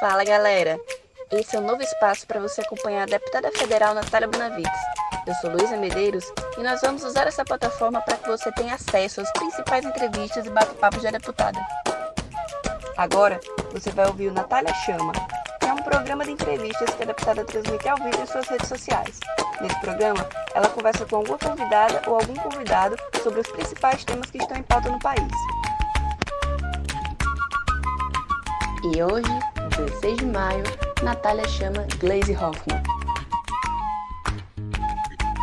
Fala galera! Esse é o um novo espaço para você acompanhar a deputada federal Natália Bonavides. Eu sou Luísa Medeiros e nós vamos usar essa plataforma para que você tenha acesso às principais entrevistas e bate-papos da deputada. Agora você vai ouvir o Natália Chama, programa de entrevistas que a deputada transmite ao vivo em suas redes sociais. Nesse programa, ela conversa com alguma convidada ou algum convidado sobre os principais temas que estão em pauta no país. E hoje, 16 de maio, Natália chama Glaze Hoffman.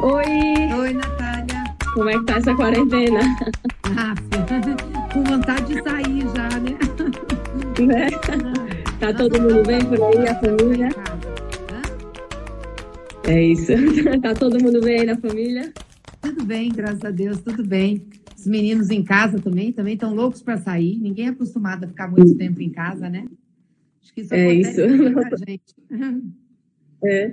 Oi! Oi, Natália! Como é que tá essa quarentena? Ah, com vontade de sair já, né? né? Tá todo mundo bem por aí, a família? É isso. Tá todo mundo bem aí na família? Tudo bem, graças a Deus, tudo bem. Os meninos em casa também, também estão loucos para sair. Ninguém é acostumado a ficar muito tempo em casa, né? Acho que isso é isso. gente. É.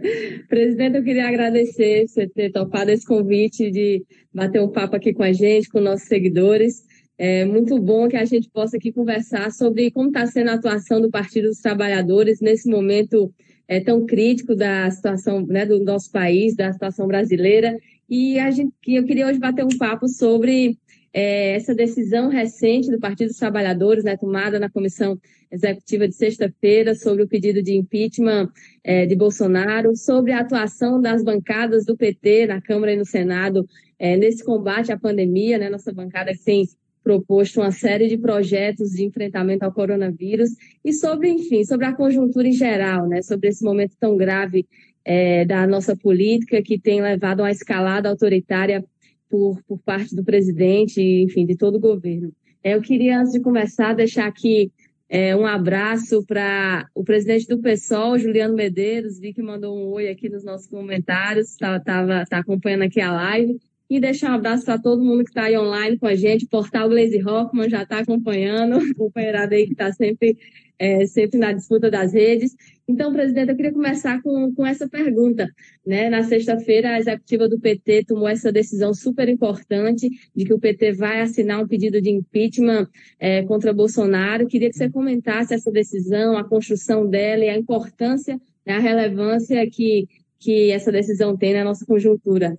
Presidente, eu queria agradecer você ter topado esse convite de bater um papo aqui com a gente, com nossos seguidores. É muito bom que a gente possa aqui conversar sobre como está sendo a atuação do Partido dos Trabalhadores nesse momento é, tão crítico da situação né, do nosso país, da situação brasileira. E a gente, eu queria hoje bater um papo sobre é, essa decisão recente do Partido dos Trabalhadores, né, tomada na comissão executiva de sexta-feira, sobre o pedido de impeachment é, de Bolsonaro, sobre a atuação das bancadas do PT na Câmara e no Senado é, nesse combate à pandemia, né, nossa bancada que tem proposto uma série de projetos de enfrentamento ao coronavírus e sobre, enfim, sobre a conjuntura em geral, né, sobre esse momento tão grave é, da nossa política que tem levado a uma escalada autoritária por, por parte do presidente enfim, de todo o governo. É, eu queria, antes de começar, deixar aqui é, um abraço para o presidente do PSOL, Juliano Medeiros, vi que mandou um oi aqui nos nossos comentários, está tá, tá acompanhando aqui a live. E deixar um abraço para todo mundo que está aí online com a gente. O portal Glaze Hoffman já está acompanhando, o companheirado aí que está sempre, é, sempre na disputa das redes. Então, presidente, eu queria começar com, com essa pergunta. Né? Na sexta-feira, a executiva do PT tomou essa decisão super importante de que o PT vai assinar um pedido de impeachment é, contra Bolsonaro. Queria que você comentasse essa decisão, a construção dela e a importância, né, a relevância que, que essa decisão tem na nossa conjuntura.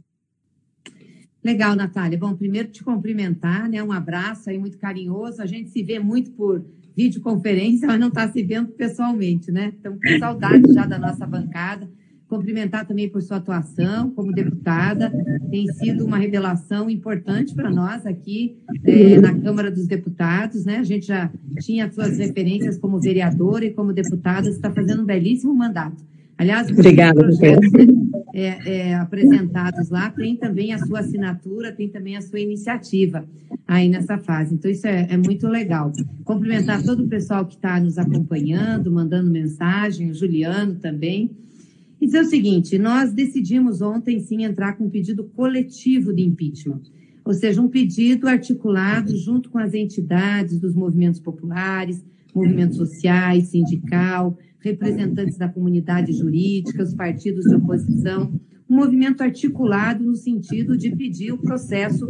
Legal, Natália. Bom, primeiro te cumprimentar, né? Um abraço aí muito carinhoso. A gente se vê muito por videoconferência, mas não está se vendo pessoalmente, né? Então, com saudade já da nossa bancada. Cumprimentar também por sua atuação como deputada. Tem sido uma revelação importante para nós aqui é, na Câmara dos Deputados, né? A gente já tinha suas referências como vereadora e como deputada, está fazendo um belíssimo mandato. Aliás, Obrigada, projetos é, é, apresentados lá tem também a sua assinatura, tem também a sua iniciativa aí nessa fase. Então, isso é, é muito legal. Cumprimentar todo o pessoal que está nos acompanhando, mandando mensagem, o Juliano também. E dizer o seguinte: nós decidimos ontem sim entrar com um pedido coletivo de impeachment. Ou seja, um pedido articulado junto com as entidades dos movimentos populares, movimentos sociais, sindical, representantes da comunidade jurídica, os partidos de oposição, um movimento articulado no sentido de pedir o processo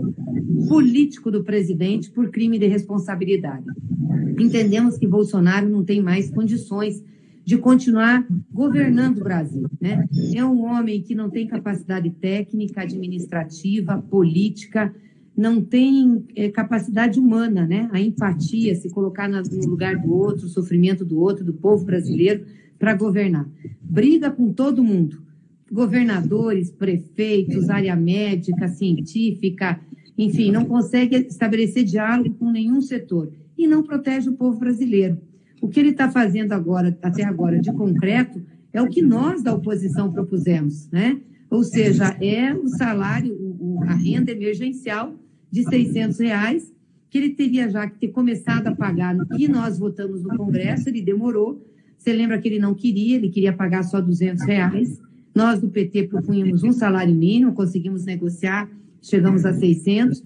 político do presidente por crime de responsabilidade. Entendemos que Bolsonaro não tem mais condições de continuar governando o Brasil. Né? É um homem que não tem capacidade técnica, administrativa, política, não tem é, capacidade humana, né? A empatia, se colocar no lugar do outro, o sofrimento do outro, do povo brasileiro, para governar. Briga com todo mundo. Governadores, prefeitos, área médica, científica, enfim, não consegue estabelecer diálogo com nenhum setor e não protege o povo brasileiro. O que ele está fazendo agora, até agora, de concreto, é o que nós da oposição propusemos, né? Ou seja, é o salário, a renda emergencial de 600 reais, que ele teria já que ter começado a pagar no que nós votamos no Congresso, ele demorou. Você lembra que ele não queria, ele queria pagar só 200 reais. Nós do PT propunhamos um salário mínimo, conseguimos negociar, chegamos a 600,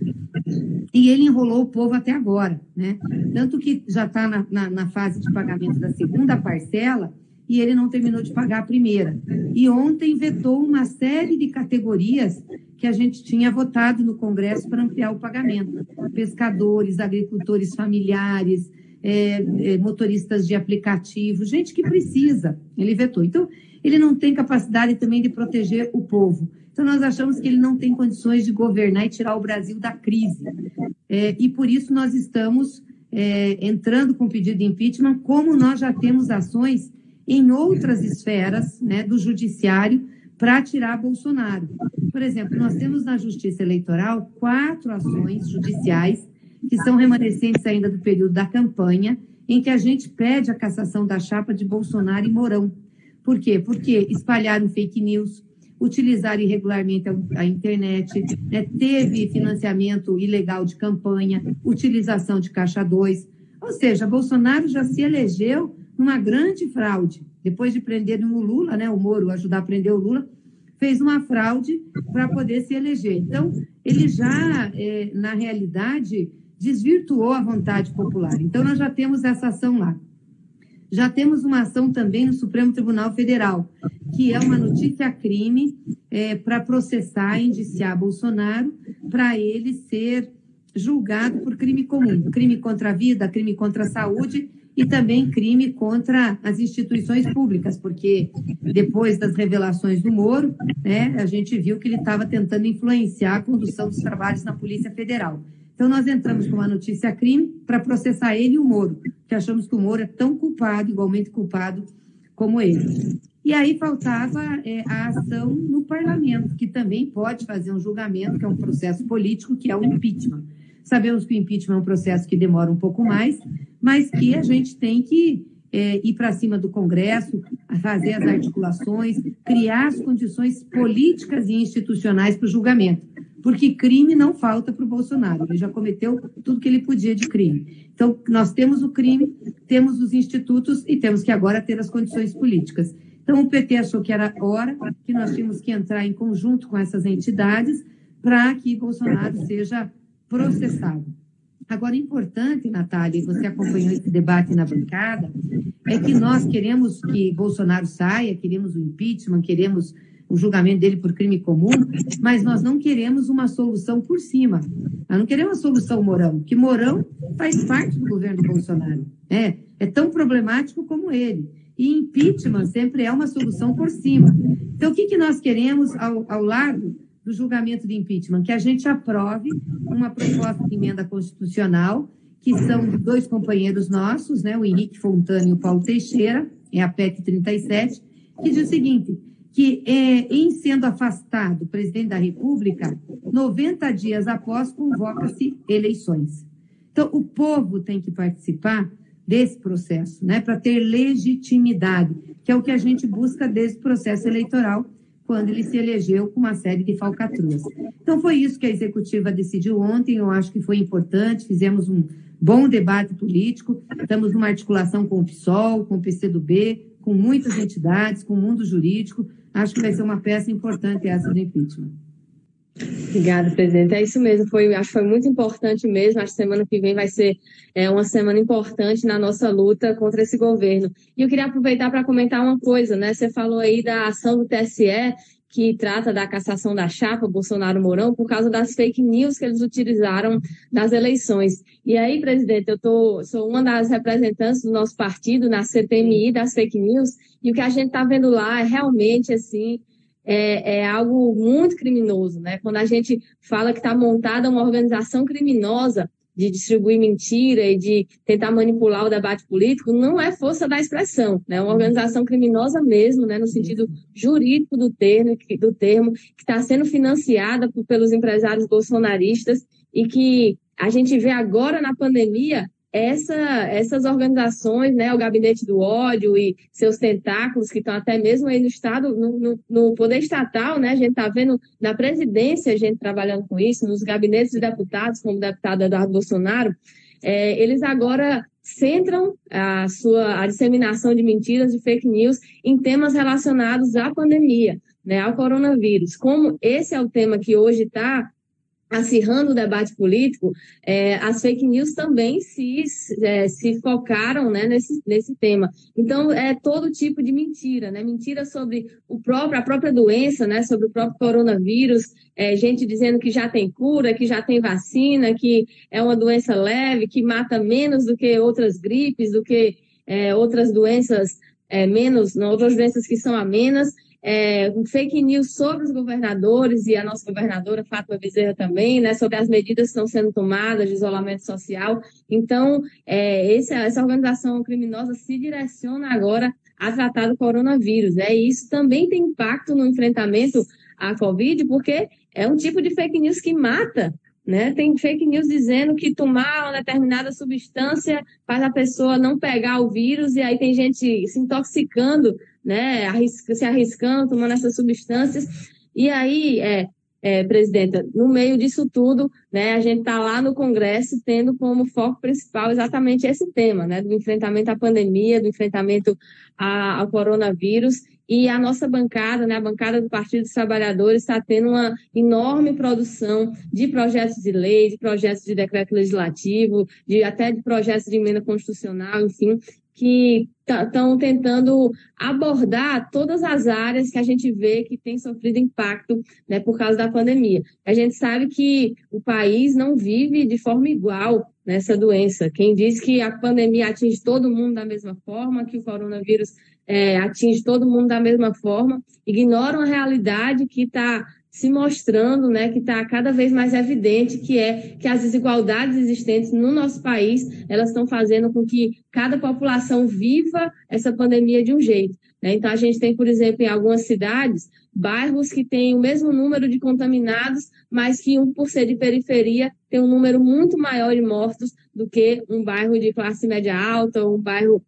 e ele enrolou o povo até agora, né? Tanto que já está na, na, na fase de pagamento da segunda parcela, e ele não terminou de pagar a primeira. E ontem vetou uma série de categorias que a gente tinha votado no Congresso para ampliar o pagamento: pescadores, agricultores familiares, é, é, motoristas de aplicativo, gente que precisa. Ele vetou. Então, ele não tem capacidade também de proteger o povo. Então, nós achamos que ele não tem condições de governar e tirar o Brasil da crise. É, e por isso nós estamos é, entrando com pedido de impeachment, como nós já temos ações em outras esferas né, do judiciário para tirar Bolsonaro. Por exemplo, nós temos na Justiça Eleitoral quatro ações judiciais que são remanescentes ainda do período da campanha, em que a gente pede a cassação da chapa de Bolsonaro e Mourão. Por quê? Porque espalharam fake news, utilizaram irregularmente a, internet, né? teve financiamento ilegal de campanha, utilização de caixa 2. Ou seja, Bolsonaro já se elegeu numa grande fraude. Depois de prenderem o Lula, né, o Moro ajudar a prender o Lula, fez uma fraude para poder se eleger. Então, ele já, é, na realidade, desvirtuou a vontade popular. Então, nós já temos essa ação lá. Já temos uma ação também no Supremo Tribunal Federal, que é uma notícia-crime é, para processar indiciar Bolsonaro, para ele ser julgado por crime comum, crime contra a vida, crime contra a saúde e também crime contra as instituições públicas, porque depois das revelações do Moro, né, a gente viu que ele estava tentando influenciar a condução dos trabalhos na Polícia Federal. Então, nós entramos com uma notícia crime para processar ele e o Moro, que achamos que o Moro é tão culpado, igualmente culpado como ele. E aí faltava é, a ação no parlamento, que também pode fazer um julgamento, que é um processo político, que é o impeachment. Sabemos que o impeachment é um processo que demora um pouco mais, mas que a gente tem que é, ir para cima do Congresso, fazer as articulações, criar as condições políticas e institucionais para o julgamento porque crime não falta para o Bolsonaro. Ele já cometeu tudo que ele podia de crime. Então, nós temos o crime, temos os institutos e temos que agora ter as condições políticas. Então, o PT achou que era hora que nós tínhamos que entrar em conjunto com essas entidades para que Bolsonaro seja processado. Agora, importante, Natália, você acompanhou esse debate na bancada, é que nós queremos que Bolsonaro saia, queremos o impeachment, queremos o julgamento dele por crime comum, mas nós não queremos uma solução por cima. Nós não queremos uma solução Morão, que Morão faz parte do governo Bolsonaro. É, é tão problemático como ele. E impeachment sempre é uma solução por cima. Então, o que, que nós queremos ao, ao lado do julgamento de impeachment? Que a gente aprove uma proposta de emenda constitucional, que são dois companheiros nossos, né, o Henrique Fontana e o Paulo Teixeira, é a PEC 37, que diz o seguinte: que, é, em sendo afastado o presidente da República, 90 dias após, convoca-se eleições. Então, o povo tem que participar desse processo, né, para ter legitimidade, que é o que a gente busca desse processo eleitoral, quando ele se elegeu com uma série de falcatruas. Então, foi isso que a executiva decidiu ontem, eu acho que foi importante, fizemos um bom debate político, estamos numa articulação com o PSOL, com o PCdoB, com muitas entidades, com o mundo jurídico, Acho que vai ser uma peça importante essa do impeachment. Obrigada, presidente. É isso mesmo. Foi, acho que foi muito importante mesmo. Acho que semana que vem vai ser é, uma semana importante na nossa luta contra esse governo. E eu queria aproveitar para comentar uma coisa, né? Você falou aí da ação do TSE que trata da cassação da chapa Bolsonaro Mourão por causa das fake news que eles utilizaram nas eleições. E aí, presidente, eu tô, sou uma das representantes do nosso partido na CPMI das fake news, e o que a gente está vendo lá é realmente assim. É, é, algo muito criminoso, né? Quando a gente fala que está montada uma organização criminosa de distribuir mentira e de tentar manipular o debate político, não é força da expressão, né? É uma organização criminosa mesmo, né? No sentido jurídico do termo, do termo que está sendo financiada por, pelos empresários bolsonaristas e que a gente vê agora na pandemia essa, essas organizações, né, o Gabinete do Ódio e seus tentáculos, que estão até mesmo aí no Estado, no, no, no poder estatal, né, a gente está vendo na presidência a gente trabalhando com isso, nos gabinetes de deputados, como o deputado Eduardo Bolsonaro, é, eles agora centram a sua a disseminação de mentiras, de fake news, em temas relacionados à pandemia, né, ao coronavírus. Como esse é o tema que hoje está acirrando o debate político, é, as fake news também se, é, se focaram né, nesse, nesse tema. Então, é todo tipo de mentira, né? Mentira sobre o próprio, a própria doença, né? Sobre o próprio coronavírus, é, gente dizendo que já tem cura, que já tem vacina, que é uma doença leve, que mata menos do que outras gripes, do que é, outras doenças é, menos, outras doenças que são amenas é, fake news sobre os governadores e a nossa governadora Fátima Bezerra também, né, sobre as medidas que estão sendo tomadas de isolamento social. Então, é, esse, essa organização criminosa se direciona agora a tratar do coronavírus. Né, e isso também tem impacto no enfrentamento à Covid, porque é um tipo de fake news que mata né? Tem fake news dizendo que tomar uma determinada substância faz a pessoa não pegar o vírus, e aí tem gente se intoxicando né, se arriscando, tomando essas substâncias. E aí, é, é, presidenta, no meio disso tudo, né, a gente está lá no Congresso tendo como foco principal exatamente esse tema, né, do enfrentamento à pandemia, do enfrentamento a, ao coronavírus. E a nossa bancada, né, a bancada do Partido dos Trabalhadores, está tendo uma enorme produção de projetos de lei, de projetos de decreto legislativo, de até de projetos de emenda constitucional, enfim, que estão tentando abordar todas as áreas que a gente vê que tem sofrido impacto né, por causa da pandemia. A gente sabe que o país não vive de forma igual nessa doença. Quem diz que a pandemia atinge todo mundo da mesma forma, que o coronavírus é, atinge todo mundo da mesma forma, ignoram a realidade que está se mostrando, né, que está cada vez mais evidente que é que as desigualdades existentes no nosso país elas estão fazendo com que cada população viva essa pandemia de um jeito. Né? Então a gente tem, por exemplo, em algumas cidades bairros que têm o mesmo número de contaminados, mas que um por ser de periferia tem um número muito maior de mortos do que um bairro de classe média alta ou um bairro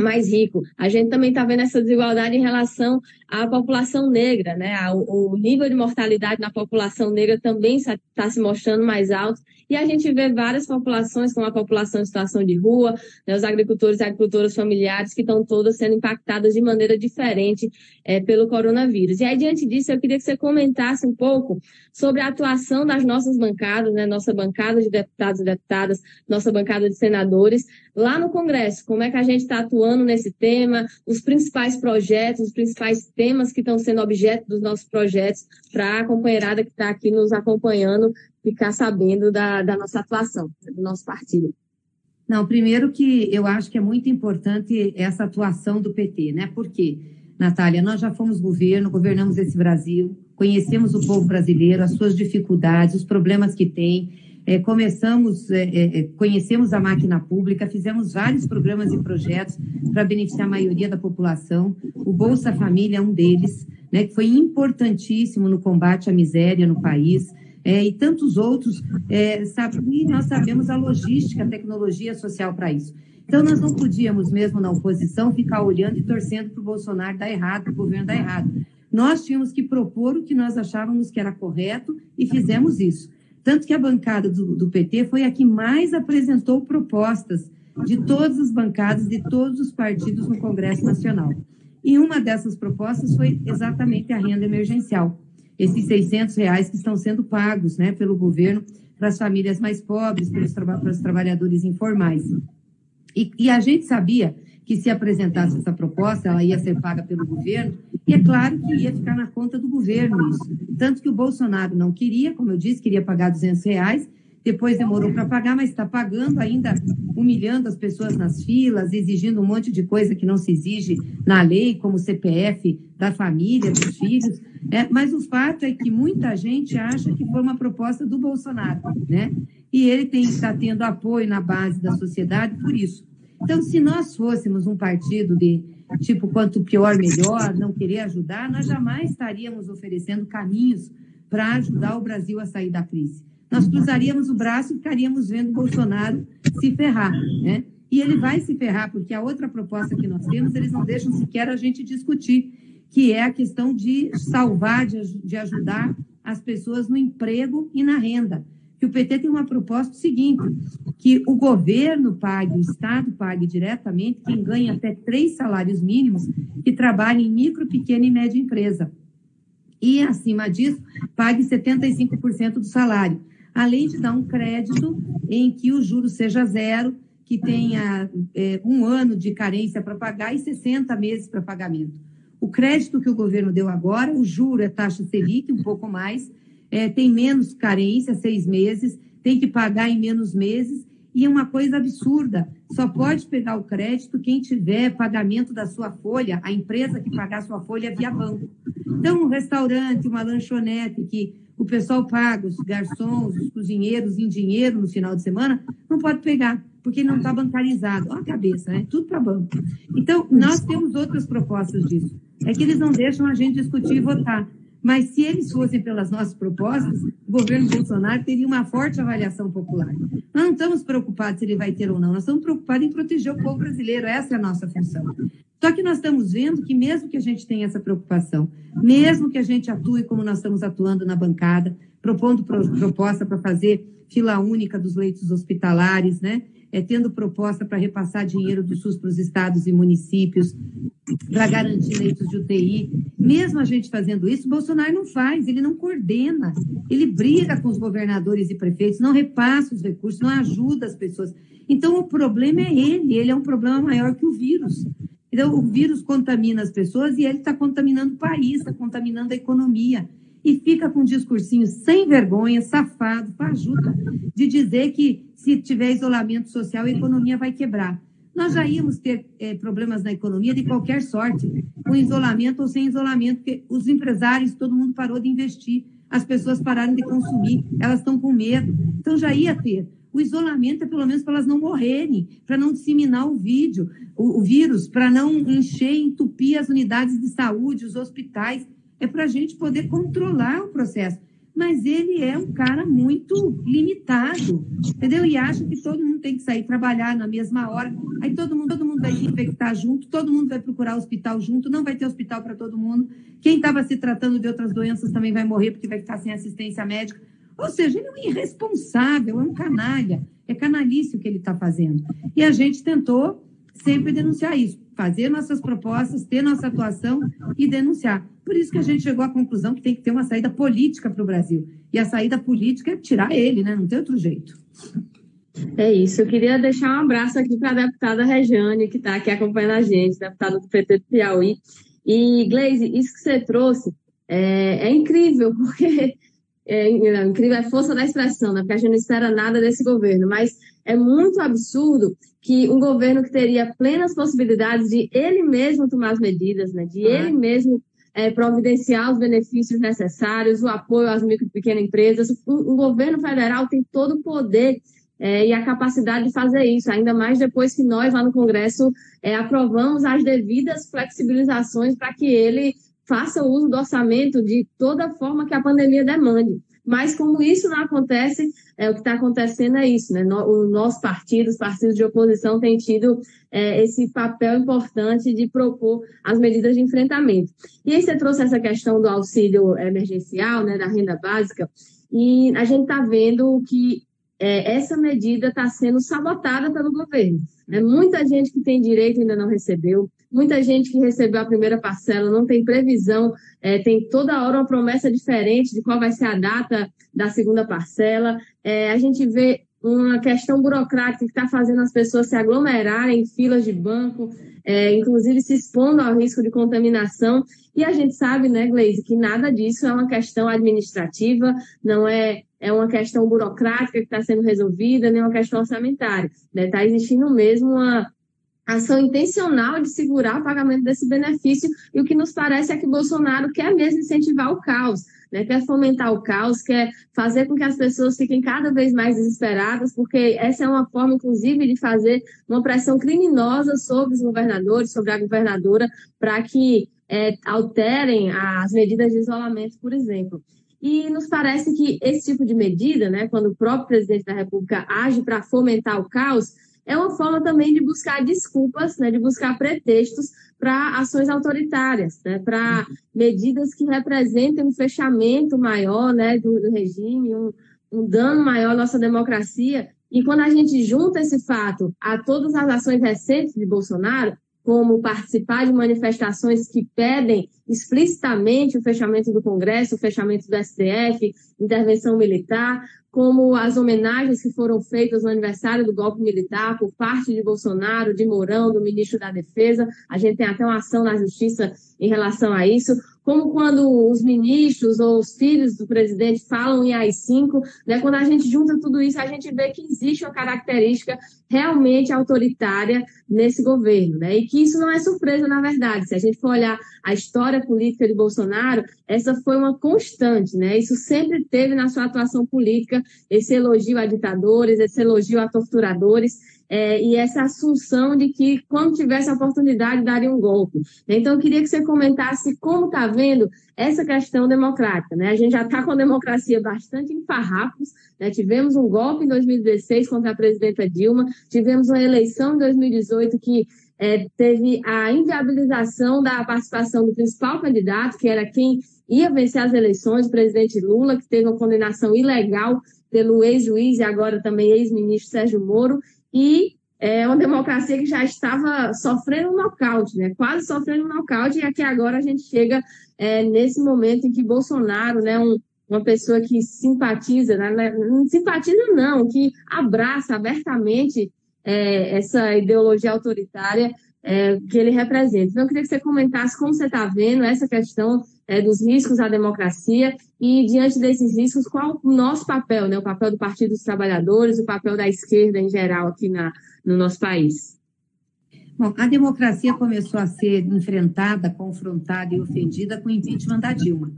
mais rico. A gente também está vendo essa desigualdade em relação à população negra, né? O, nível de mortalidade na população negra também está se mostrando mais alto. E a gente vê várias populações, como a população em situação de rua, né? os agricultores e agricultoras familiares, que estão todas sendo impactadas de maneira diferente é, pelo coronavírus. E aí, diante disso, eu queria que você comentasse um pouco sobre a atuação das nossas bancadas, né? Nossa bancada de deputados e deputadas, nossa bancada de senadores, lá no Congresso. Como é que a gente está atuando nesse tema, os principais projetos, os principais temas que estão sendo objeto dos nossos projetos, para a companheirada que está aqui nos acompanhando ficar sabendo da, da nossa atuação, do nosso partido. Não, primeiro que eu acho que é muito importante essa atuação do PT, né? Porque, Natália, nós já fomos governo, governamos esse Brasil, conhecemos o povo brasileiro, as suas dificuldades, os problemas que tem, é, começamos, é, é, é, conhecemos a máquina pública, fizemos vários programas e projetos para beneficiar a maioria da população. O Bolsa Família é um deles, né, que foi importantíssimo no combate à miséria no país. É, e tantos outros, é, sabe, e nós sabemos a logística, a tecnologia social para isso. Então, nós não podíamos, mesmo na oposição, ficar olhando e torcendo para o Bolsonaro dar errado, para o governo dar errado. Nós tínhamos que propor o que nós achávamos que era correto e fizemos isso. Tanto que a bancada do, do PT foi a que mais apresentou propostas de todas as bancadas de todos os partidos no Congresso Nacional. E uma dessas propostas foi exatamente a renda emergencial, esses 600 reais que estão sendo pagos né, pelo governo para as famílias mais pobres, para os, para os trabalhadores informais. E, e, a gente sabia que se apresentasse essa proposta, ela ia ser paga pelo governo, e é claro que ia ficar na conta do governo isso. Tanto que o Bolsonaro não queria, como eu disse, queria pagar 200 reais, depois demorou para pagar, mas está pagando ainda, humilhando as pessoas nas filas, exigindo um monte de coisa que não se exige na lei, como CPF da família, dos filhos. É, mas o fato é que muita gente acha que foi uma proposta do Bolsonaro, né? E ele está tendo apoio na base da sociedade por isso. Então, se nós fôssemos um partido de tipo quanto pior, melhor, não querer ajudar, nós jamais estaríamos oferecendo caminhos para ajudar o Brasil a sair da crise. Nós cruzaríamos o braço e ficaríamos vendo Bolsonaro se ferrar, né? E ele vai se ferrar, porque a outra proposta que nós temos, eles não deixam sequer a gente discutir, que é a questão de salvar, de, de ajudar as pessoas no emprego e na renda que o PT tem uma proposta seguinte, que o governo pague, o Estado pague diretamente quem ganha até três salários mínimos que trabalha em micro, pequena e média empresa. E, acima disso, pague 75% do salário. Além de dar um crédito em que o juro seja zero, que tenha é, um ano de carência para pagar e 60 meses para pagamento. O crédito que o governo deu agora, o juro é taxa Selic, um pouco mais, é, tem menos carência, seis meses, tem que pagar em menos meses, e é uma coisa absurda. Só pode pegar o crédito quem tiver pagamento da sua folha, a empresa que pagar a sua folha via banco. Então, um restaurante, uma lanchonete que o pessoal paga, os garçons, os cozinheiros em dinheiro no final de semana, não pode pegar, porque não está bancarizado. Olha a cabeça, né? Tudo para banco. Então, nós temos outras propostas disso. É que eles não deixam a gente discutir e votar. Mas se eles fossem pelas nossas propostas, o governo Bolsonaro teria uma forte avaliação popular. Nós não estamos preocupados se ele vai ter ou não, nós estamos preocupados em proteger o povo brasileiro, essa é a nossa função. Só que nós estamos vendo que, mesmo que a gente tenha essa preocupação, mesmo que a gente atue como nós estamos atuando na bancada, propondo proposta para fazer fila única dos leitos hospitalares, né? é, tendo proposta para repassar dinheiro do SUS para os estados e municípios, para garantir leitos de UTI. Mesmo a gente fazendo isso, Bolsonaro não faz, ele não coordena, ele briga com os governadores e prefeitos, não repassa os recursos, não ajuda as pessoas. Então, o problema é ele, ele é um problema maior que o vírus. Então, o vírus contamina as pessoas e ele está contaminando o país, está contaminando a economia e fica com um discursinho sem vergonha, safado, fajuta, de dizer que se tiver isolamento social, a economia vai quebrar. Nós já íamos ter é, problemas na economia de qualquer sorte, com isolamento ou sem isolamento, porque os empresários, todo mundo parou de investir, as pessoas pararam de consumir, elas estão com medo. Então já ia ter. O isolamento é pelo menos para elas não morrerem, para não disseminar o vídeo, o, o vírus, para não encher, entupir as unidades de saúde, os hospitais é para a gente poder controlar o processo. Mas ele é um cara muito limitado, entendeu? E acha que todo mundo tem que sair trabalhar na mesma hora. Aí todo mundo, todo mundo vai se infectar junto, todo mundo vai procurar hospital junto, não vai ter hospital para todo mundo. Quem estava se tratando de outras doenças também vai morrer porque vai ficar sem assistência médica. Ou seja, ele é um irresponsável, é um canalha. É canalício o que ele está fazendo. E a gente tentou sempre denunciar isso, fazer nossas propostas, ter nossa atuação e denunciar. Por isso que a gente chegou à conclusão que tem que ter uma saída política para o Brasil. E a saída política é tirar ele, né? Não tem outro jeito. É isso. Eu queria deixar um abraço aqui para a deputada Rejane, que está aqui acompanhando a gente, deputada do PT do Piauí. E, Gleise, isso que você trouxe é, é incrível, porque é, é incrível a força da expressão, né? porque a gente não espera nada desse governo, mas é muito absurdo que um governo que teria plenas possibilidades de ele mesmo tomar as medidas, né? de ele mesmo é, providenciar os benefícios necessários, o apoio às micro e pequenas empresas. O, o governo federal tem todo o poder é, e a capacidade de fazer isso, ainda mais depois que nós, lá no Congresso, é, aprovamos as devidas flexibilizações para que ele faça uso do orçamento de toda forma que a pandemia demande. Mas como isso não acontece, é, o que está acontecendo é isso, né? O nosso partido, os partidos de oposição têm tido é, esse papel importante de propor as medidas de enfrentamento. E aí você trouxe essa questão do auxílio emergencial, né, da renda básica, e a gente está vendo que é, essa medida está sendo sabotada pelo governo. É muita gente que tem direito ainda não recebeu, muita gente que recebeu a primeira parcela não tem previsão, é, tem toda hora uma promessa diferente de qual vai ser a data da segunda parcela. É, a gente vê uma questão burocrática que está fazendo as pessoas se aglomerarem em filas de banco, é, inclusive se expondo ao risco de contaminação. E a gente sabe, né, Gleise, que nada disso é uma questão administrativa, não é, é uma questão burocrática que está sendo resolvida, nem uma questão orçamentária. Está né? Tá existindo mesmo uma ação intencional de segurar o pagamento desse benefício, e o que nos parece é que Bolsonaro quer mesmo incentivar o caos né? quer fomentar o caos, quer fazer com que as pessoas fiquem cada vez mais desesperadas, porque essa é uma forma, inclusive, de fazer uma pressão criminosa sobre os governadores, sobre a governadora, para que é, alterem as medidas de isolamento, por exemplo. E nos parece que esse tipo de medida, né, quando o próprio presidente da República age para fomentar o caos, é uma forma também de buscar desculpas, né, de buscar pretextos para ações autoritárias, né, para medidas que representem um fechamento maior né, do, do regime, um, um dano maior à nossa democracia. E quando a gente junta esse fato a todas as ações recentes de Bolsonaro, como participar de manifestações que pedem explicitamente o fechamento do Congresso, o fechamento do STF, intervenção militar, como as homenagens que foram feitas no aniversário do golpe militar por parte de Bolsonaro, de Mourão, do ministro da Defesa. A gente tem até uma ação na justiça em relação a isso como quando os ministros ou os filhos do presidente falam em AI-5, né, quando a gente junta tudo isso, a gente vê que existe uma característica realmente autoritária nesse governo, né, e que isso não é surpresa, na verdade. Se a gente for olhar a história política de Bolsonaro, essa foi uma constante, né, isso sempre teve na sua atuação política esse elogio a ditadores, esse elogio a torturadores, é, e essa assunção de que, quando tivesse a oportunidade, daria um golpe. Então, eu queria que você comentasse como está vendo essa questão democrática. Né? A gente já está com a democracia bastante em farrapos. Né? Tivemos um golpe em 2016 contra a presidenta Dilma, tivemos uma eleição em 2018 que é, teve a inviabilização da participação do principal candidato, que era quem ia vencer as eleições, o presidente Lula, que teve uma condenação ilegal pelo ex-juiz e agora também ex-ministro Sérgio Moro e é uma democracia que já estava sofrendo um nocaute, né? quase sofrendo um nocaute, e aqui agora a gente chega é, nesse momento em que Bolsonaro, né, um, uma pessoa que simpatiza, né, né não simpatiza não, que abraça abertamente é, essa ideologia autoritária é, que ele representa. Então, eu queria que você comentasse como você está vendo essa questão é, dos riscos à democracia e, diante desses riscos, qual o nosso papel, né? o papel do Partido dos Trabalhadores, o papel da esquerda em geral aqui na, no nosso país. Bom, a democracia começou a ser enfrentada, confrontada e ofendida com o impeachment da Dilma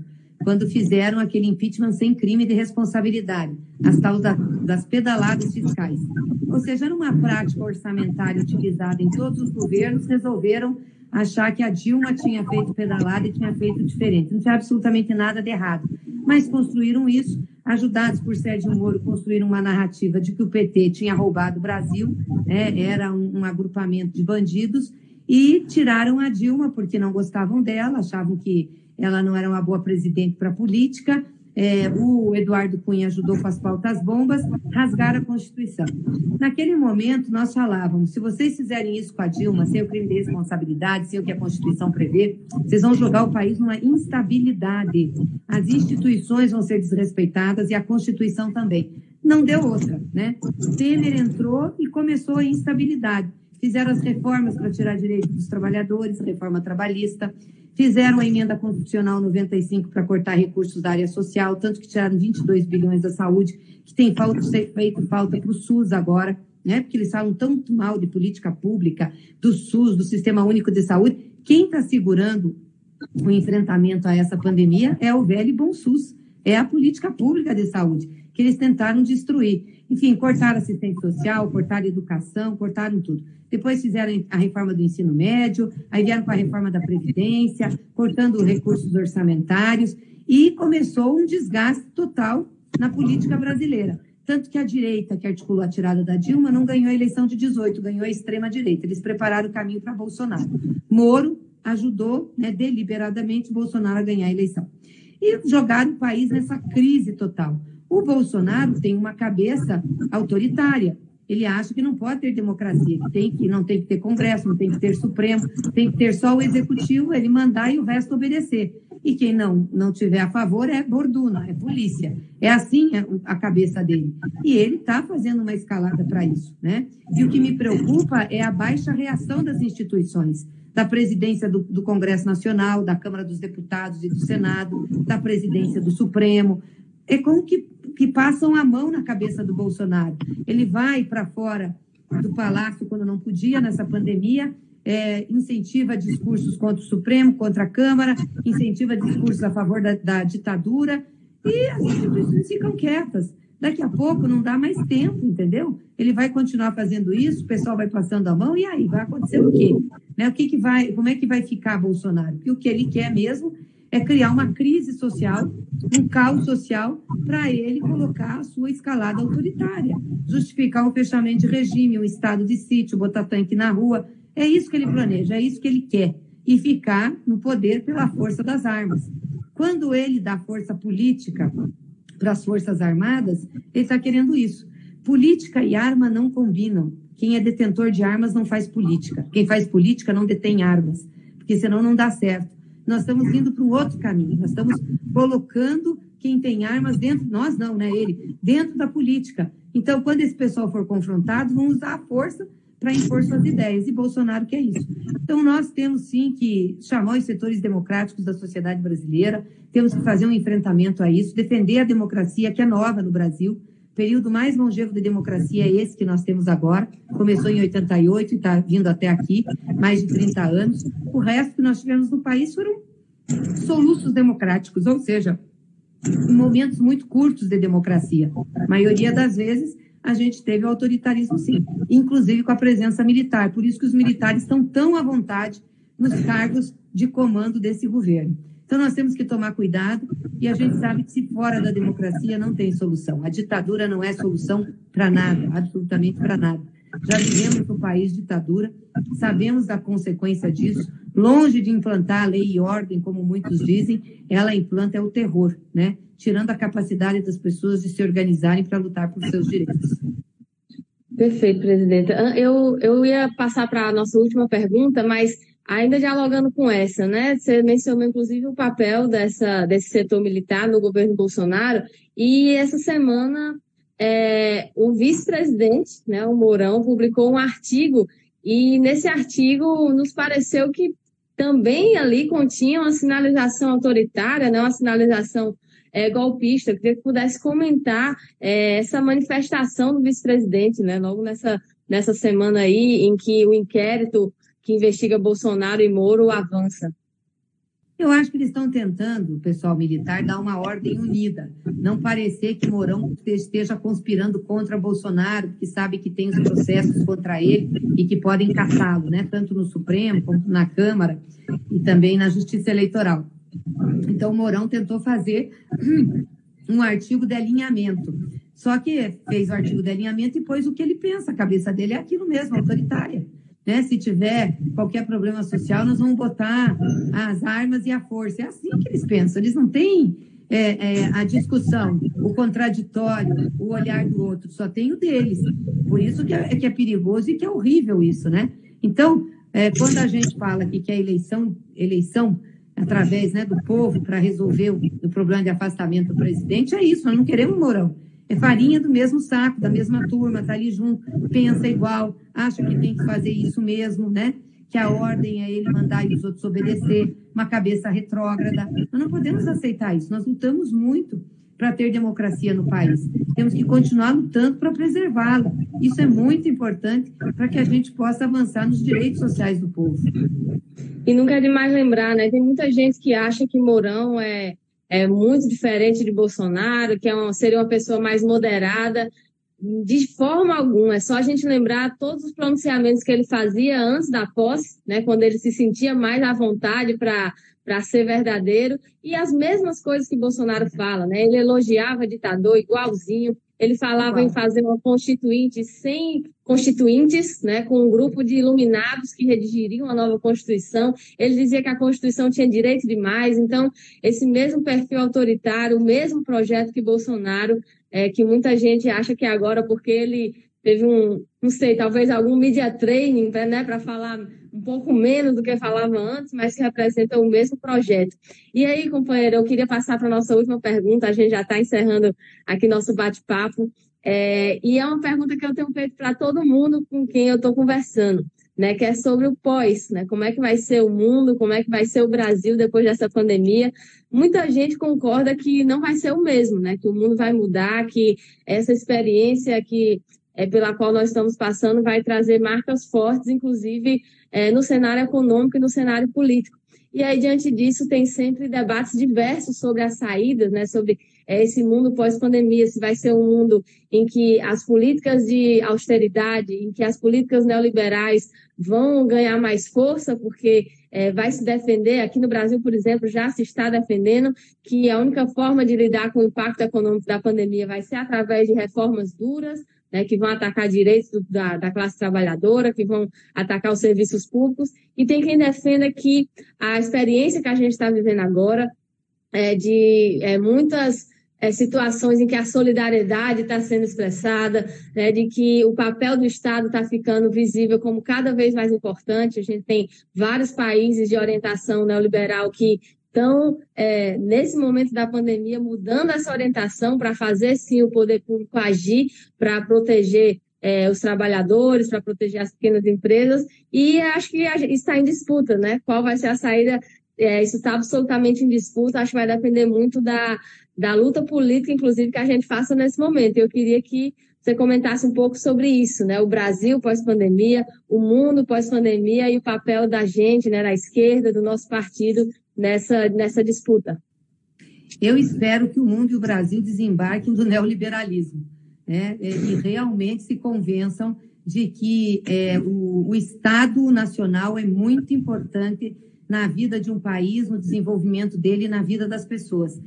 quando fizeram aquele impeachment sem crime de responsabilidade, as tal da, das pedaladas fiscais. Ou seja, era uma prática orçamentária utilizada em todos os governos, resolveram achar que a Dilma tinha feito pedalada e tinha feito diferente. Não tinha absolutamente nada de errado. Mas construíram isso, ajudados por Sérgio Moro, construíram uma narrativa de que o PT tinha roubado o Brasil, né? era um, um agrupamento de bandidos, e tiraram a Dilma porque não gostavam dela, achavam que ela não era uma boa presidente para a política. É, o Eduardo Cunha ajudou com as pautas bombas, rasgar a Constituição. Naquele momento, nós falávamos: se vocês fizerem isso com a Dilma, sem o crime de responsabilidade, sem o que a Constituição prevê, vocês vão jogar o país numa instabilidade. As instituições vão ser desrespeitadas e a Constituição também. Não deu outra, né? Temer entrou e começou a instabilidade. Fizeram as reformas para tirar direito dos trabalhadores, reforma trabalhista Fizeram a emenda constitucional 95 para cortar recursos da área social, tanto que tiraram 22 bilhões da saúde, que tem falta, feito falta para o SUS agora, né? porque eles falam tanto mal de política pública, do SUS, do Sistema Único de Saúde. Quem está segurando o enfrentamento a essa pandemia é o velho e bom SUS, é a política pública de saúde, que eles tentaram destruir. Enfim, cortaram assistente social, cortaram educação, cortaram tudo. Depois fizeram a reforma do ensino médio, aí vieram com a reforma da Previdência, cortando recursos orçamentários, e começou um desgaste total na política brasileira. Tanto que a direita, que articulou a tirada da Dilma, não ganhou a eleição de 18, ganhou a extrema-direita. Eles prepararam o caminho para Bolsonaro. Moro ajudou né, deliberadamente Bolsonaro a ganhar a eleição. E jogaram o país nessa crise total. O Bolsonaro tem uma cabeça autoritária. Ele acha que não pode ter democracia, que, tem, que não tem que ter Congresso, não tem que ter Supremo, tem que ter só o Executivo, ele mandar e o resto obedecer. E quem não, não tiver a favor é borduna, é polícia. É assim a, a cabeça dele. E ele está fazendo uma escalada para isso. Né? E o que me preocupa é a baixa reação das instituições da presidência do, do, Congresso Nacional, da Câmara dos Deputados e do Senado, da presidência do Supremo. É como que que passam a mão na cabeça do Bolsonaro. Ele vai para fora do palácio quando não podia nessa pandemia, é, incentiva discursos contra o Supremo, contra a Câmara, incentiva discursos a favor da, da ditadura e as instituições ficam quietas. Daqui a pouco não dá mais tempo, entendeu? Ele vai continuar fazendo isso, o pessoal vai passando a mão e aí vai acontecer o quê? Né? O que, que vai, como é que vai ficar Bolsonaro? Porque o que ele quer mesmo é criar uma crise social, um caos social, para ele colocar a sua escalada autoritária, justificar um fechamento de regime, um estado de sítio, botar tanque na rua. É isso que ele planeja, é isso que ele quer. E ficar no poder pela força das armas. Quando ele dá força política para as Forças Armadas, ele está querendo isso. Política e arma não combinam. Quem é detentor de armas não faz política. Quem faz política não detém armas, porque senão não dá certo. Nós estamos indo para um outro caminho. Nós estamos colocando quem tem armas dentro, nós não, né? Ele, dentro da política. Então, quando esse pessoal for confrontado, vão usar a força para impor suas ideias. E Bolsonaro quer isso. Então, nós temos sim que chamar os setores democráticos da sociedade brasileira, temos que fazer um enfrentamento a isso, defender a democracia, que é nova no Brasil. O período mais longevo de democracia é esse que nós temos agora. Começou em 88 e está vindo até aqui, mais de 30 anos. O resto que nós tivemos no país foram soluços democráticos, ou seja, momentos muito curtos de democracia. A maioria das vezes, a gente teve autoritarismo, sim, inclusive com a presença militar. Por isso que os militares estão tão à vontade nos cargos de comando desse governo. Então, nós temos que tomar cuidado e a gente sabe que se fora da democracia não tem solução. A ditadura não é solução para nada, absolutamente para nada. Já vivemos no país ditadura, sabemos da consequência disso. Longe de implantar lei e ordem, como muitos dizem, ela implanta é o terror, né? Tirando a capacidade das pessoas de se organizarem para lutar por seus direitos. Perfeito, presidenta. Eu, eu ia passar para a nossa última pergunta, mas ainda dialogando com essa, né? Você mencionou, inclusive, o papel dessa, desse setor militar no governo Bolsonaro, e essa semana é, o vice-presidente, né, o Mourão, publicou um artigo, e nesse artigo nos pareceu que também ali continha uma sinalização autoritária, né, uma sinalização é, golpista. Eu queria que pudesse comentar é, essa manifestação do vice-presidente, né, logo nessa, nessa semana aí em que o inquérito que investiga Bolsonaro e Moro avança. Eu acho que eles estão tentando, o pessoal militar, dar uma ordem unida. Não parecer que Mourão esteja conspirando contra Bolsonaro, porque sabe que tem os processos contra ele e que podem caçá-lo, né? tanto no Supremo, quanto na Câmara e também na Justiça Eleitoral. Então, Mourão tentou fazer um artigo de alinhamento. Só que fez o artigo de alinhamento e pôs o que ele pensa. A cabeça dele é aquilo mesmo, autoritária. Né? Se tiver qualquer problema social, nós vamos botar as armas e a força. É assim que eles pensam. Eles não têm é, é, a discussão, o contraditório, o olhar do outro, só tem o deles. Por isso que é, que é perigoso e que é horrível isso, né? Então, é, quando a gente fala que quer eleição, eleição através né, do povo para resolver o, o, problema de afastamento do presidente, é isso, nós não queremos Mourão. É farinha do mesmo saco, da mesma turma, está ali junto, pensa igual, acha que tem que fazer isso mesmo, né? Que a ordem é ele mandar e os outros obedecer, uma cabeça retrógrada. Nós não podemos aceitar isso. Nós lutamos muito para ter democracia no país. Temos que continuar lutando para preservá-la. Isso é muito importante para que a gente possa avançar nos direitos sociais do povo. E nunca é demais lembrar, né? Tem muita gente que acha que Mourão é é muito diferente de Bolsonaro, que é uma, seria uma pessoa mais moderada. De forma alguma, é só a gente lembrar todos os pronunciamentos que ele fazia antes da posse, né, quando ele se sentia mais à vontade para para ser verdadeiro, e as mesmas coisas que Bolsonaro fala, né? Ele elogiava ditador igualzinho, ele falava em fazer uma constituinte sem constituintes, né, com um grupo de iluminados que redigiriam a nova Constituição. Ele dizia que a Constituição tinha direito demais. Então, esse mesmo perfil autoritário, o mesmo projeto que Bolsonaro, é, que muita gente acha que é agora, porque ele teve um, não sei, talvez algum media training, né, para falar um pouco menos do que falava antes, mas que representa o mesmo projeto. E aí, companheira, eu queria passar para a nossa última pergunta, a gente já está encerrando aqui nosso bate-papo, é, e é uma pergunta que eu tenho feito para todo mundo com quem eu estou conversando, né, que é sobre o pós, né, como é que vai ser o mundo, como é que vai ser o Brasil depois dessa pandemia. Muita gente concorda que não vai ser o mesmo, né, que o mundo vai mudar, que essa experiência que é, pela qual nós estamos passando vai trazer marcas fortes, inclusive é, no cenário econômico e no cenário político. E aí, diante disso, tem sempre debates diversos sobre as saídas, né, sobre é, esse mundo pós-pandemia, se vai ser um mundo em que as políticas de austeridade, em que as políticas neoliberais vão ganhar mais força, porque é, vai se defender, aqui no Brasil, por exemplo, já se está defendendo que a única forma de lidar com o impacto econômico da pandemia vai ser através de reformas duras, né, que vão atacar direitos do, da, da, classe trabalhadora, que vão atacar os serviços públicos, e tem quem defenda que a experiência que a gente está vivendo agora, é, de é, muitas é, situações em que a solidariedade está sendo expressada, né, de que o papel do Estado está ficando visível como cada vez mais importante. A gente tem vários países de orientação neoliberal que estão, é, nesse momento da pandemia, mudando essa orientação para fazer sim o poder público agir para proteger é, os trabalhadores, para proteger as pequenas empresas, e acho que está em disputa, né? Qual vai ser a saída? É, isso está absolutamente em disputa, acho que vai depender muito da, da luta política, inclusive, que a gente faça nesse momento. Eu queria que você comentasse um pouco sobre isso, né? O Brasil pós-pandemia, o mundo pós-pandemia e o papel da gente, né, da esquerda, do nosso partido nessa, nessa disputa. Eu espero que o mundo e o Brasil desembarquem do neoliberalismo né? e realmente se convençam de que é, o, o Estado Nacional é muito importante na vida de um país, no desenvolvimento dele e na vida das pessoas,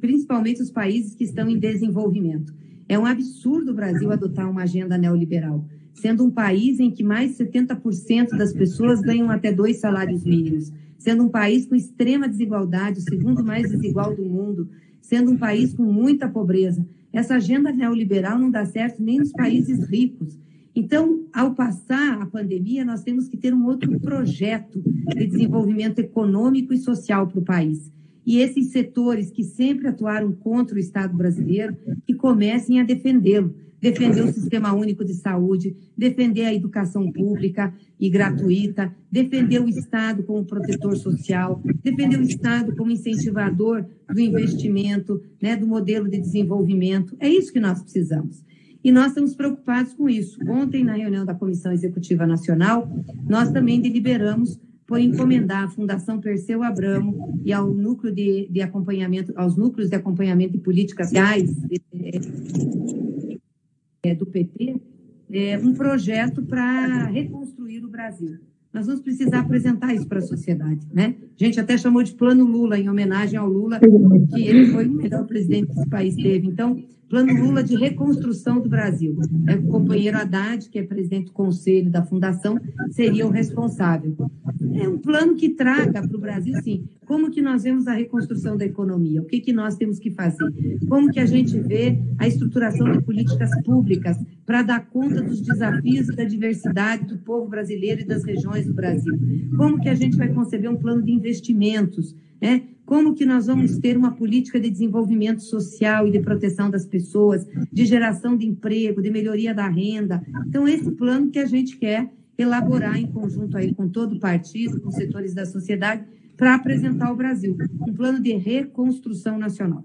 principalmente os países que estão em desenvolvimento. É um absurdo o Brasil adotar uma agenda neoliberal, sendo um país em que mais de 70% das pessoas ganham até dois salários mínimos, sendo um país com extrema desigualdade, o segundo mais desigual do mundo, sendo um país com muita pobreza. Essa agenda neoliberal não dá certo nem nos países ricos. Então, ao passar a pandemia, nós temos que ter um outro projeto de desenvolvimento econômico e social para o país. E esses setores que sempre atuaram contra o Estado brasileiro, que comecem a defendê-lo. Defender o Sistema Único de Saúde, defender a educação pública e gratuita, defender o Estado como protetor social, defender o Estado como incentivador do investimento, né, do modelo de desenvolvimento. É isso que nós precisamos. E nós estamos preocupados com isso. Ontem, na reunião da Comissão Executiva Nacional, nós também deliberamos por encomendar à Fundação Perseu Abramo e ao núcleo de, de acompanhamento, aos núcleos de acompanhamento de políticas sociais é, do PT, é, um projeto para reconstruir o Brasil. Nós vamos precisar apresentar isso para a sociedade, né? A gente até chamou de Plano Lula, em homenagem ao Lula, que ele foi o melhor presidente que esse país teve. Então, Plano Lula de reconstrução do Brasil. É, o companheiro Haddad, que é presidente do conselho da fundação, seria o responsável. É um plano que traga para o Brasil, sim, como que nós vemos a reconstrução da economia, o que, que nós temos que fazer, como que a gente vê a estruturação de políticas públicas para dar conta dos desafios da diversidade do povo brasileiro e das regiões do Brasil, como que a gente vai conceber um plano de investimentos, né? Como que nós vamos ter uma política de desenvolvimento social e de proteção das pessoas, de geração de emprego, de melhoria da renda? Então, esse plano que a gente quer elaborar em conjunto aí com todo o partido, com setores da sociedade, para apresentar ao Brasil um plano de reconstrução nacional.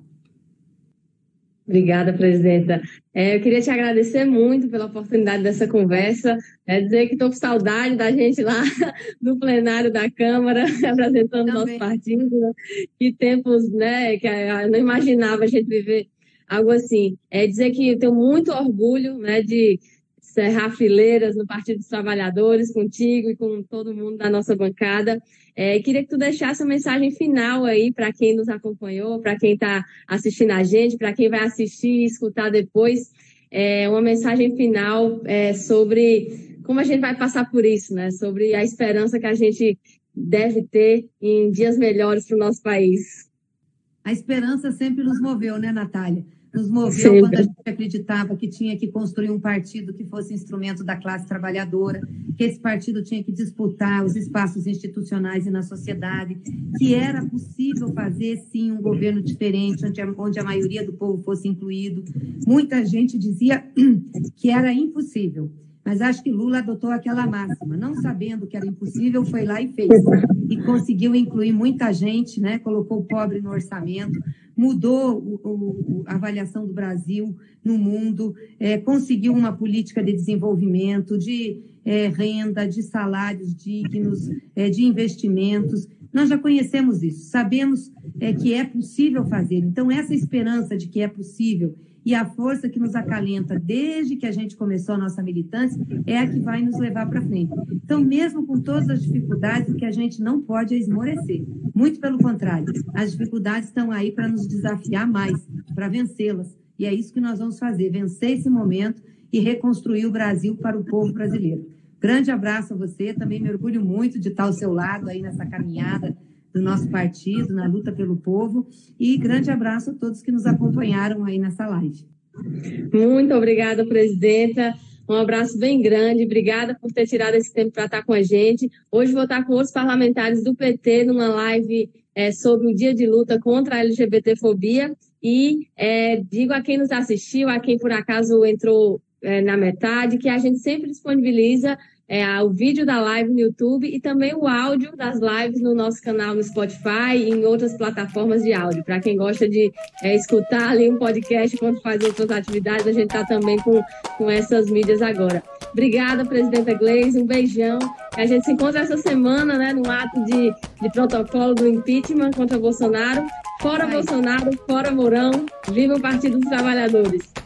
Obrigada, presidenta. É, eu queria te agradecer muito pela oportunidade dessa conversa, é, dizer que estou com saudade da gente lá no plenário da Câmara, representando o nosso partido. Né? Que tempos, né, que eu não imaginava a gente viver algo assim. É dizer que eu tenho muito orgulho, né, de cerrar fileiras no Partido dos Trabalhadores contigo e com todo mundo da nossa bancada. É, queria que tu deixasse uma mensagem final aí para quem nos acompanhou, para quem está assistindo a gente, para quem vai assistir e escutar depois, é, uma mensagem final é, sobre como a gente vai passar por isso, né? Sobre a esperança que a gente deve ter em dias melhores para o nosso país. A esperança sempre nos moveu, né, Natália? Nos moveu quando a gente acreditava que tinha que construir um partido que fosse instrumento da classe trabalhadora, que esse partido tinha que disputar os espaços institucionais e na sociedade, que era possível fazer, sim, um governo diferente, onde a, onde a maioria do povo fosse incluído. Muita gente dizia que era impossível. Mas acho que Lula adotou aquela máxima, não sabendo que era impossível, foi lá e fez. E conseguiu incluir muita gente, né? colocou o pobre no orçamento, mudou o, o, a avaliação do Brasil no mundo, é, conseguiu uma política de desenvolvimento, de é, renda, de salários dignos, é, de investimentos. Nós já conhecemos isso, sabemos é, que é possível fazer. Então, essa esperança de que é possível e a força que nos acalenta desde que a gente começou a nossa militância é a que vai nos levar para frente. Então, mesmo com todas as dificuldades, o que a gente não pode é esmorecer. Muito pelo contrário, as dificuldades estão aí para nos desafiar mais, para vencê-las. E é isso que nós vamos fazer, vencer esse momento e reconstruir o Brasil para o povo brasileiro. Grande abraço a você, também me orgulho muito de estar ao seu lado aí nessa caminhada do nosso partido, na luta pelo povo. E grande abraço a todos que nos acompanharam aí nessa live. Muito obrigada, presidenta. Um abraço bem grande. Obrigada por ter tirado esse tempo para estar com a gente. Hoje vou estar com outros parlamentares do PT numa live é, sobre o dia de luta contra a LGBTfobia. E é, digo a quem nos assistiu, a quem por acaso entrou é, na metade, que a gente sempre disponibiliza é, o vídeo da live no YouTube e também o áudio das lives no nosso canal no Spotify e em outras plataformas de áudio. Para quem gosta de é, escutar ali um podcast enquanto faz outras atividades, a gente está também com, com essas mídias agora. Obrigada, presidenta Gleisi, um beijão. A gente se encontra essa semana, né, no ato de, de protocolo do impeachment contra Bolsonaro. Fora Bolsonaro, fora Mourão, viva o Partido dos Trabalhadores.